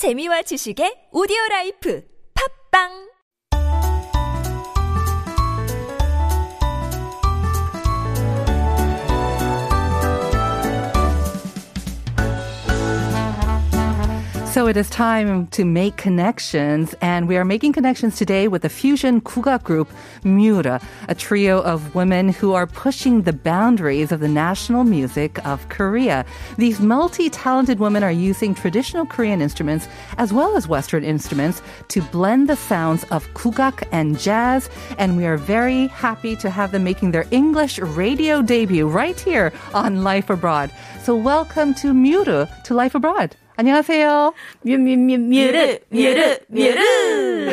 재미와 지식의 오디오 라이프. 팝빵 So it is time to make connections, and we are making connections today with the fusion kuga group Mura, a trio of women who are pushing the boundaries of the national music of Korea. These multi-talented women are using traditional Korean instruments as well as Western instruments to blend the sounds of kugak and jazz, and we are very happy to have them making their English radio debut right here on Life Abroad. So welcome to Mura to Life Abroad. 안녕하세요. 뮤뮤뮤 뮤르 뮤르 뮤르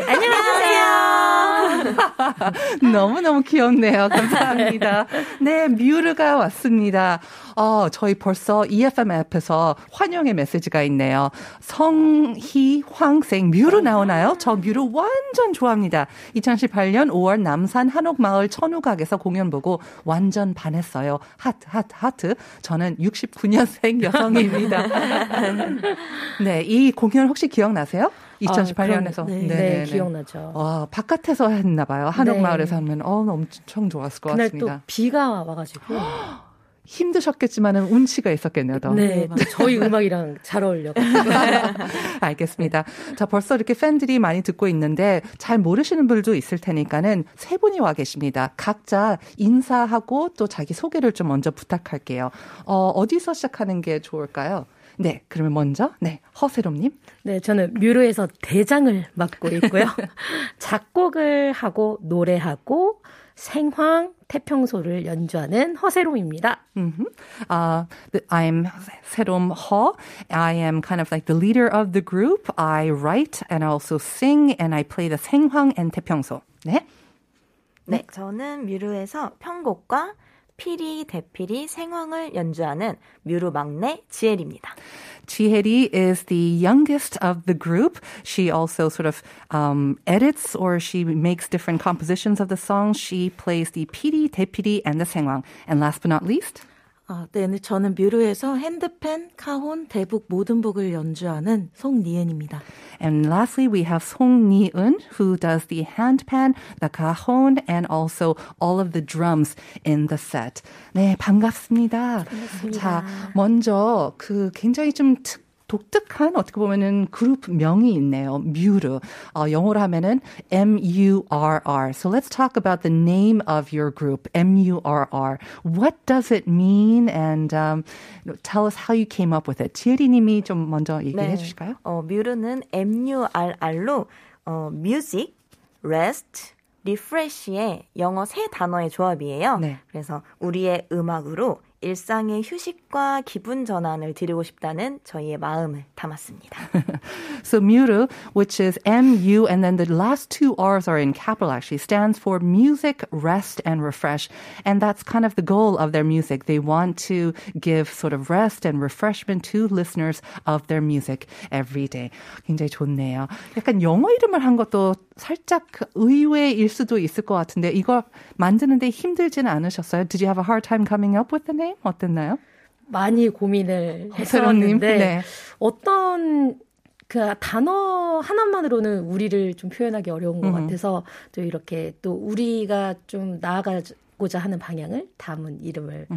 안녕하세요. 너무너무 귀엽네요. 감사합니다. 네, 뮤르가 왔습니다. 어, 저희 벌써 EFM 앱에서 환영의 메시지가 있네요. 성희 황생 뮤르 나오나요? 저 뮤르 완전 좋아합니다. 2018년 5월 남산 한옥마을 천우각에서 공연 보고 완전 반했어요. 하트, 하트, 하트. 저는 69년생 여성입니다. 네, 이 공연 혹시 기억나세요? 2018년에서. 아, 네, 네, 기억나죠. 와, 바깥에서 했나 봐요. 한옥 마을에서 네. 하면 어, 엄청 좋았을 것 그날 같습니다. 또 비가 와가지고. 힘드셨겠지만은 운치가 있었겠네요, 더. 네, 저희 음악이랑 잘 어울려. 알겠습니다. 자, 벌써 이렇게 팬들이 많이 듣고 있는데 잘 모르시는 분들도 있을 테니까는 세 분이 와 계십니다. 각자 인사하고 또 자기 소개를 좀 먼저 부탁할게요. 어, 어디서 시작하는 게 좋을까요? 네, 그러면 먼저 네 허세롬님. 네, 저는 뮤르에서 대장을 맡고 있고요. 작곡을 하고 노래하고 생황 태평소를 연주하는 허세롬입니다. Mm-hmm. Uh, I'm 세롬 허. I am kind of like the leader of the group. I write and I also sing and I play the 생황 and 태평소. 네. 네, 저는 뮤르에서 편곡과 피리, 대피리, 생황을 연주하는 뮤루 막내 지엘입니다. Chiheri is the youngest of the group. She also sort of um, edits or she makes different compositions of the songs. She plays the piri, 대피리, and the 생황. And last but not least, 아, 네, 저는 뮤르에서 핸드펜, 카혼, 대북 모든 곡을 연주하는 송니은입니다. And lastly, we have Song Ni-eun, who does the handpan, the cajon, and also all of the drums in the set. 네, 반갑습니다. 반갑습니다. 자, 먼저 그 굉장히 좀 특, 독특한 어떻게 보면은 그룹 명이 있네요. 뮤르. 어, 영어로 하면은 M-U-R-R. So let's talk about the name of your group, M-U-R-R. What does it mean? And um, tell us how you came up with it. 지혜리님이 좀 먼저 얘기해 네. 주실까요? 어, 뮤르는 MURR로 어, music, rest, refresh의 영어 세 단어의 조합이에요. 네. 그래서 우리의 음악으로 일상의 휴식과 기분 전환을 드리고 싶다는 저희의 마음을 담았습니다. So Muru, which is M-U, and then the last two R's are in capital actually, stands for music, rest, and refresh. And that's kind of the goal of their music. They want to give sort of rest and refreshment to listeners of their music every day. 굉장히 좋네요. 약간 영어 이름을 한 것도 살짝 의외일 수도 있을 것 같은데 이거 만드는데 힘들지는 않으셨어요? Did you have a hard time coming up with the name? 어땠나요? 많이 고민을 허세롬님, 했었는데 네. 어떤 그 단어 하나만으로는 우리를 좀 표현하기 어려운 것 음. 같아서 또 이렇게 또 우리가 좀 나아가고자 하는 방향을 담은 이름을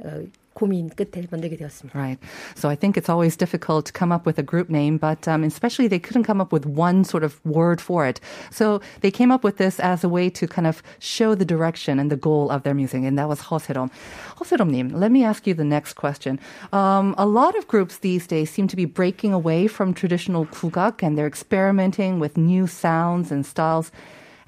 어, 고민 끝에 만들게 되었습니다. Right. So I think it's always difficult to come up with a group name, but um, especially they couldn't come up with one sort of word for it. So they came up with this as a way to kind of show the direction and the goal of their music, and that was 허세롬. 허세롬님, let me ask you the next question. Um, a lot of groups these days seem to be breaking away from traditional kugak, and they're experimenting with new sounds and styles.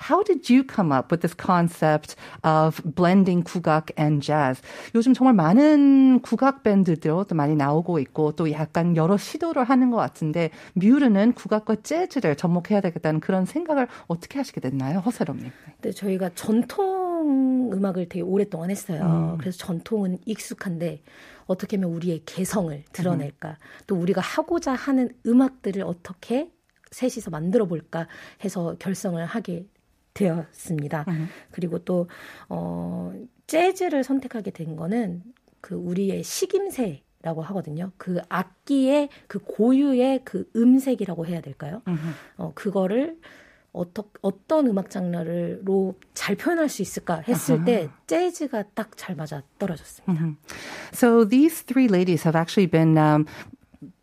How did you come up with this concept of blending 국악 and jazz? 요즘 정말 많은 국악 밴드들도 많이 나오고 있고 또 약간 여러 시도를 하는 것 같은데 뮤르는 국악과 재즈를 접목해야 되겠다는 그런 생각을 어떻게 하시게 됐나요, 허세롬님? 근데 저희가 전통 음악을 되게 오랫동안 했어요. 그래서 전통은 익숙한데 어떻게 하면 우리의 개성을 드러낼까? 또 우리가 하고자 하는 음악들을 어떻게 셋이서 만들어 볼까 해서 결성을 하게 되었습니다. 그리고 또 어, 재즈를 선택하게 된 거는 그 우리의 식임새 악기라고 하거든요. 그 악기의 그 고유의 그 음색이라고 해야 될까요? 어, 그거를 어떠, 어떤 음악 장르로 잘 표현할 수 있을까 했을 때 재즈가 딱 잘 맞아 떨어졌습니다. So these three ladies have actually been um,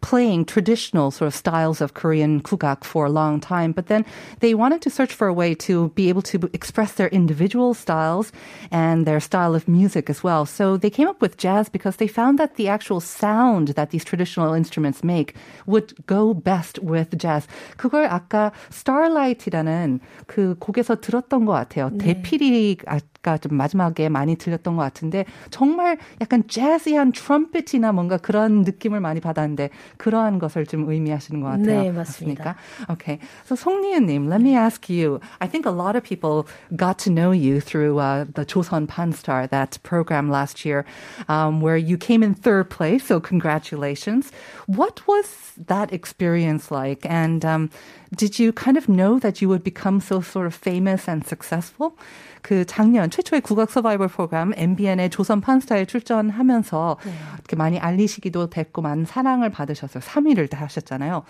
playing traditional sort of styles of Korean kugak for a long time, but then they wanted to search for a way to be able to express their individual styles and their style of music as well. So they came up with jazz because they found that the actual sound that these traditional instruments make would go best with jazz. 그걸 아까 Starlight이라는 그 곡에서 들었던 것 같아요. 대피리 아까 좀 마지막에 많이 들렸던 것 같은데 정말 약간 재즈한 트럼펫이나 뭔가 그런 느낌을 많이 받았는데 그러한 것을 좀 의미하시는 것 같아요. 네, 맞습니다. Okay. So 송리은님, let me ask you. I think a lot of people got to know you through uh, the Joseon Panstar, that program last year, um, where you came in third place. So congratulations. What was that experience like? And um, did you kind of know that you would become so sort of famous and successful? 그 작년 최초의 국악 서바이벌 프로그램 MBN의 조선 판스타에 출전하면서 이렇게 많이 알리시기도 됐고 많은 사랑을 받으셨어요. 3위를 다 하셨잖아요.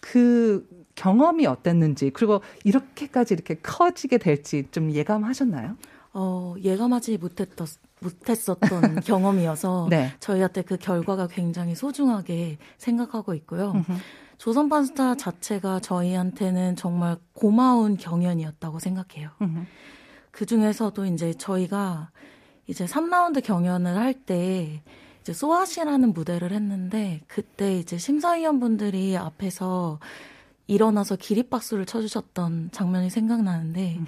그 경험이 어땠는지 그리고 이렇게까지 이렇게 커지게 될지 좀 예감하셨나요? 어, 예감하지 못했던 못했었던 경험이어서 네. 저희한테 그 결과가 굉장히 소중하게 생각하고 있고요. 조선 판스타 자체가 저희한테는 정말 고마운 경연이었다고 생각해요. 그 중에서도 이제 저희가 이제 3라운드 경연을 할 때 이제 소아시라는 무대를 했는데 그때 이제 심사위원분들이 앞에서 일어나서 기립박수를 쳐주셨던 장면이 생각나는데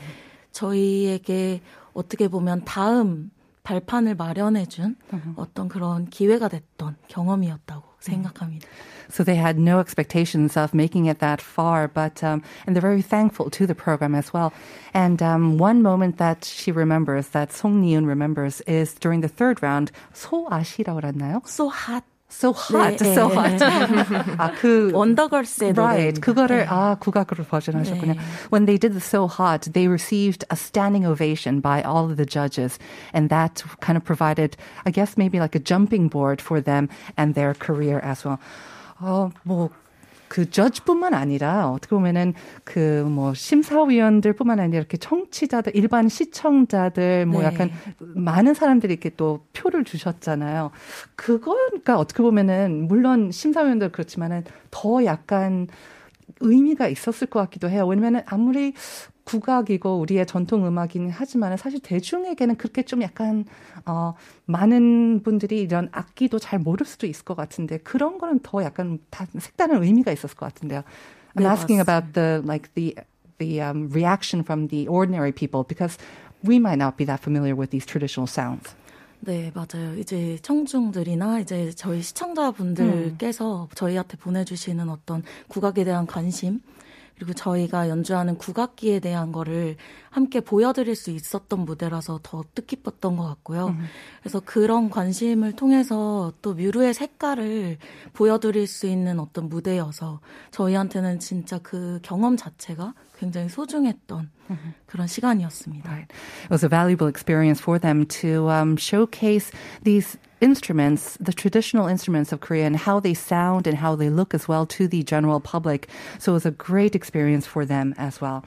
저희에게 어떻게 보면 다음 발판을 마련해준 어떤 그런 기회가 됐던 경험이었다고 생각합니다. So they had no expectations of making it that far, but um, and they're very thankful to the program as well. And um, one moment that she remembers, that Song Ni-eun remembers, is during the third round. 소아시라고 그랬나요? So hot. So hot, 네, so 네. hot. 아, 그 원더걸스의 Right. 노래입니다. 그거를 네. 아 국악으로 버전하셨군요. 네. When they did the So Hot, they received a standing ovation by all of the judges, and that kind of provided, I guess, maybe like a jumping board for them and their career as well. 어, 뭐. 그 저지뿐만 아니라 어떻게 보면은 그 뭐 심사위원들뿐만 아니라 이렇게 청취자들 일반 시청자들 뭐 네. 약간 많은 사람들이 이렇게 또 표를 주셨잖아요. 그거가 어떻게 보면은 물론 심사위원들 그렇지만은 더 약간 의미가 있었을 것 같기도 해요. 왜냐면은 아무리 국악이고 우리의 전통 음악이긴 하지만 사실 대중에게는 그렇게 좀 약간 어 많은 분들이 이런 악기도 잘 모를 수도 있을 것 같은데 그런 거는 더 약간 다 색다른 의미가 있었을 것 같은데요. I'm 네, asking 맞습니다. about the like the the um, reaction from the ordinary people because we might not be that familiar with these traditional sounds. 네, 맞아요. 이제 청중들이나 이제 저희 시청자분들께서 저희한테 보내주시는 어떤 국악에 대한 관심, 그리고 저희가 연주하는 국악기에 대한 거를 함께 보여드릴 수 있었던 무대라서 더 뜻깊었던 것 같고요. 그래서 그런 관심을 통해서 또 뮤르의 색깔을 보여드릴 수 있는 어떤 무대여서 저희한테는 진짜 그 경험 자체가 굉장히 소중했던 그런 시간이었습니다. Right. It was a valuable experience for them to um, showcase these instruments, the traditional instruments of Korea, and how they sound and how they look as well to the general public. So it was a great experience for them as well.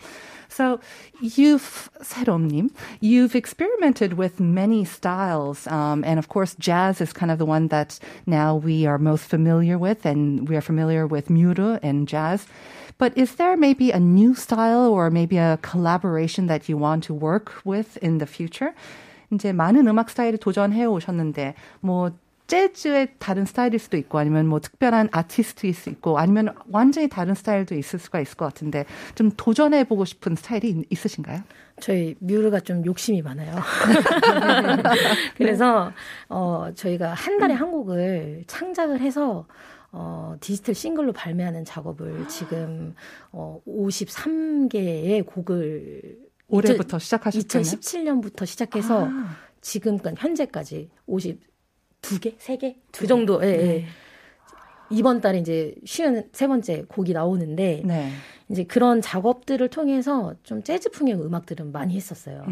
So you've, 세롬님, you've experimented with many styles. Um, and of course, jazz is kind of the one that now we are most familiar with, and we are familiar with muru and jazz. But is there maybe a new style or maybe a collaboration that you want to work with in the future? 이제 많은 음악 스타일을 도전해 오셨는데 뭐 재즈의 다른 스타일일 수도 있고 아니면 뭐 특별한 아티스트일 수 있고 아니면 완전히 다른 스타일도 있을 수가 있을 것 같은데 좀 도전해 보고 싶은 스타일이 있- 있으신가요? 저희 뮤르가 좀 욕심이 많아요. 그래서 어 저희가 한 달에 한 곡을 창작을 해서 어 디지털 싱글로 발매하는 작업을 지금 어 53개의 곡을 올해부터 시작하셨잖아요. 2017년부터 시작해서 지금까지 현재까지 52개, 3개 그 정도. 예, 예. 이번 달에 이제 쉬는 세 번째 곡이 나오는데 네. 이제 그런 작업들을 통해서 좀 재즈풍의 음악들은 많이 했었어요.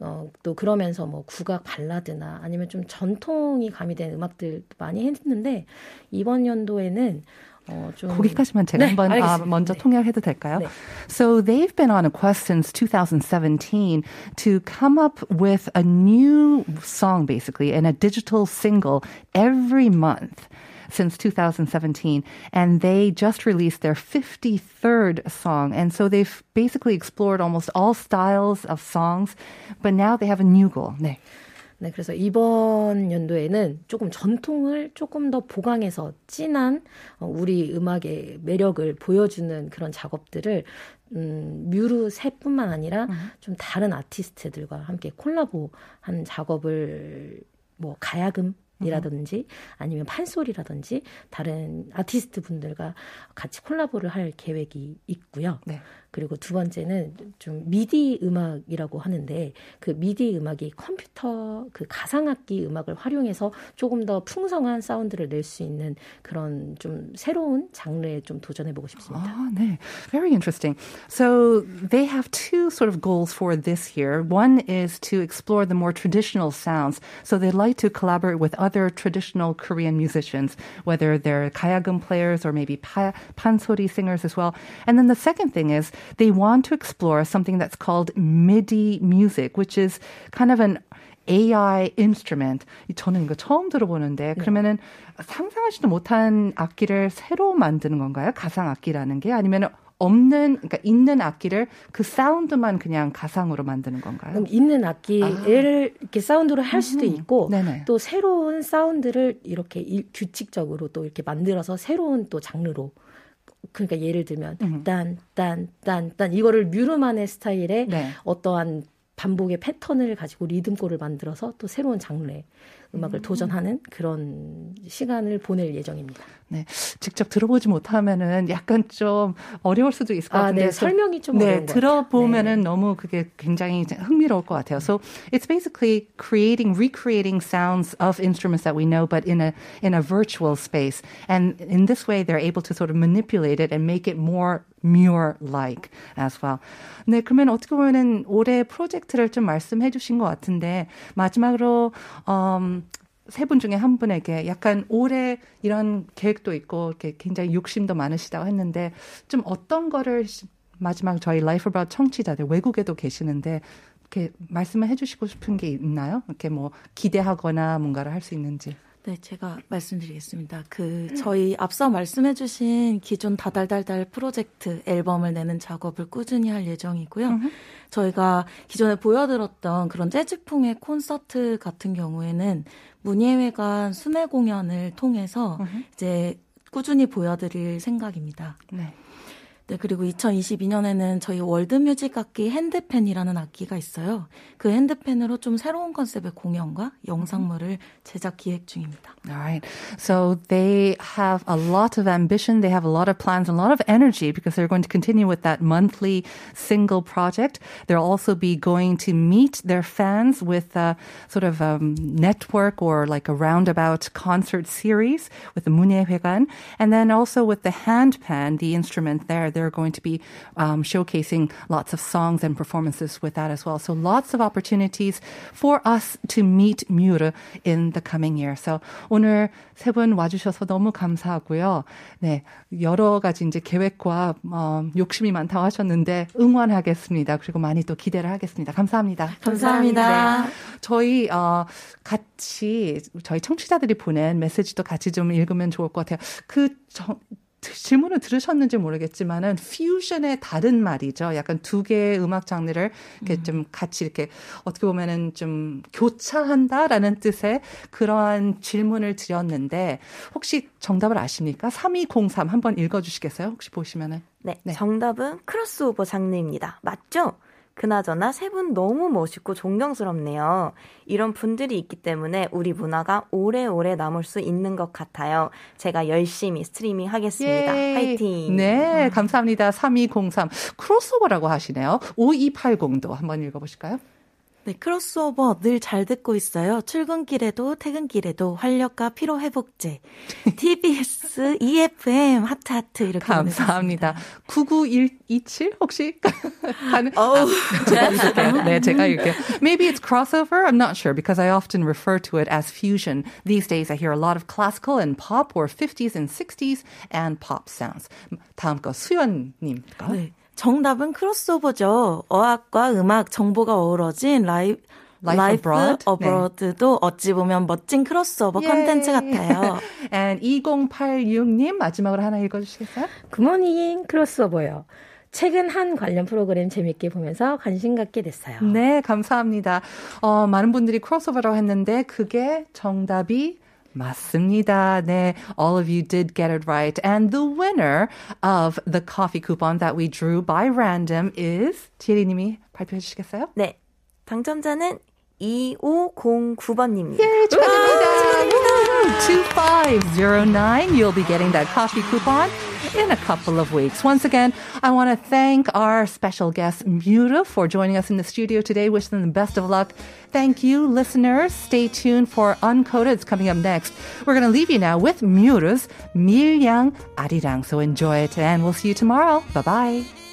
어, 또 그러면서 뭐 국악 발라드나 아니면 좀 전통이 가미된 음악들 많이 했는데 이번 연도에는 어, 좀 거기까지만 제가 네, 한번 아, 알겠습니다. 먼저 네. 통역해도 될까요? 네. So they've been on a quest since 2017 to come up with a new song basically and a digital single every month. Since 2017, and they just released their 53rd song. And so they've basically explored almost all styles of songs, but now they have a new goal. 네. 네, 그래서 이번 연도에는 조금 전통을 조금 더 보강해서 진한 어, 우리 음악의 매력을 보여주는 그런 작업들을 음, 뮤르 셋뿐만 아니라 좀 다른 아티스트들과 함께 콜라보한 작업을 뭐 가야금 이라든지 아니면 판소리라든지 다른 아티스트 분들과 같이 콜라보를 할 계획이 있고요. 네. 그리고 두 번째는 좀 미디 음악이라고 하는데 그 미디 음악이 컴퓨터 그 가상악기 음악을 활용해서 조금 더 풍성한 사운드를 낼 수 있는 그런 좀 새로운 장르에 좀 도전해 보고 싶습니다. Ah, 네. Very interesting. So they have two sort of goals for this year. One is to explore the more traditional sounds. So they'd like to collaborate with other traditional Korean musicians, whether they're kayagum players or maybe pa- pansori singers as well. And then the second thing is they want to explore something that's called MIDI music, which is kind of an AI instrument. 이- 저는 이거 처음 들어보는데 그러면은 상상하지도 못한 악기를 새로 만드는 건가요? 가상 악기라는 게 아니면 없는 그러니까 있는 악기를 그 사운드만 그냥 가상으로 만드는 건가요? 그럼 있는 악기를 이렇게 사운드로 할 수도 있고 네네. 또 새로운 사운드를 이렇게 일- 규칙적으로 또 이렇게 만들어서 새로운 또 장르로 그러니까 예를 들면 딴딴딴딴 이거를 뮤르만의 스타일의 네. 어떠한 반복의 패턴을 가지고 리듬골을 만들어서 또 새로운 장르의 음악을 도전하는 그런 시간을 보낼 예정입니다. 네, 직접 들어보지 못하면은 약간 좀 어려울 수도 있을 것 아, 같은데 네, 설명이 좀 네, 들어보면은 같아요. 너무 그게 굉장히 흥미로울 것 같아요. So it's basically creating, recreating sounds of instruments that we know, but in a in a virtual space. And in this way, they're able to sort of manipulate it and make it more Muir-like as well. 네, 그러면 어떻게 보면은 올해 프로젝트를 좀 말씀해 주신 것 같은데 마지막으로 음, 세분 중에 한 분에게 약간 올해 이런 계획도 있고 이렇게 굉장히 욕심도 많으시다고 했는데 좀 어떤 거를 시- 마지막 저희 Life Abroad 청취자들 외국에도 계시는데 이렇게 말씀을 해주시고 싶은 게 있나요? 이렇게 뭐 기대하거나 뭔가를 할 수 있는지. 네, 제가 말씀드리겠습니다. 그 저희 앞서 말씀해 주신 기존 다달달달 프로젝트 앨범을 내는 작업을 꾸준히 할 예정이고요. 저희가 기존에 보여드렸던 그런 재즈풍의 콘서트 같은 경우에는 문예회관 순회 공연을 통해서 이제 꾸준히 보여드릴 생각입니다. 네. 네, 그리고 2022년에는 저희 월드뮤직 악기 핸드펜이라는 악기가 있어요. 그 핸드펜으로 좀 새로운 컨셉의 공연과 영상물을 제작 기획 중입니다. All right. So they have a lot of ambition. They have a lot of plans, a lot of energy because they're going to continue with that monthly single project. They'll also be going to meet their fans with a sort of a network or like a roundabout concert series with the 문예회관. And then also with the handpan, the instrument there, they're going to be um, showcasing lots of songs and performances with that as well. So lots of opportunities for us to meet Mure in the coming year. So 오늘 세 분 와주셔서 너무 감사하고요. 네, 여러 가지 이제 계획과 어, 욕심이 많다고 하셨는데 응원하겠습니다. 그리고 많이 또 기대를 하겠습니다. 감사합니다. 감사합니다. 저희 어 같이 저희 청취자들이 보낸 메시지도 같이 좀 읽으면 좋을 것 같아요. 그 정, 질문을 들으셨는지 모르겠지만은 퓨전의 다른 말이죠. 약간 두 개의 음악 장르를 이렇게 좀 같이 이렇게 어떻게 보면은 좀 교차한다라는 뜻의 그러한 질문을 드렸는데 혹시 정답을 아십니까? 3203 한번 읽어 주시겠어요? 혹시 보시면은. 네, 네. 정답은 크로스오버 장르입니다. 맞죠? 그나저나 세 분 너무 멋있고 존경스럽네요. 이런 분들이 있기 때문에 우리 문화가 오래오래 남을 수 있는 것 같아요. 제가 열심히 스트리밍 하겠습니다. 예. 화이팅! 네, 감사합니다. 3203. 크로스오버라고 하시네요. 5280도 한번 읽어보실까요? 네, 크로스오버 늘 잘 듣고 있어요. 출근길에도 퇴근길에도 활력과 피로 회복제. TBS eFM 하트 하트 이렇게 감사합니다. 99127 혹시 아, 제가 읽을게요. 네, 제가 읽을게요. Maybe it's crossover. I'm not sure because I often refer to it as fusion. These days I hear a lot of classical and pop or 50s and 60s and pop sounds. 다음 거 수연 님. 네. 정답은 크로스오버죠. 어학과 음악, 정보가 어우러진 라이브 Life, Abroad. Abroad도 네. 어찌 보면 멋진 크로스오버 컨텐츠 같아요. And 2086님 마지막으로 하나 읽어주시겠어요? 굿모닝 크로스오버요. 최근 한 관련 프로그램 재밌게 보면서 관심 갖게 됐어요. 네, 감사합니다. 어, 많은 분들이 크로스오버라고 했는데 그게 정답이 맞습니다. 네, all of you did get it right. And the winner of the coffee coupon that we drew by random is 지혜리님이 발표해 주시겠어요? 네, 당첨자는 2509번님입니다. 예, 축하드립니다. 2509. You'll be getting that coffee coupon in a couple of weeks. Once again, I want to thank our special guest, Mura, for joining us in the studio today. Wish them the best of luck. Thank you, listeners. Stay tuned for Uncoded. It's coming up next. We're going to leave you now with Mura's Milyang Arirang. So enjoy it, and we'll see you tomorrow. Bye bye.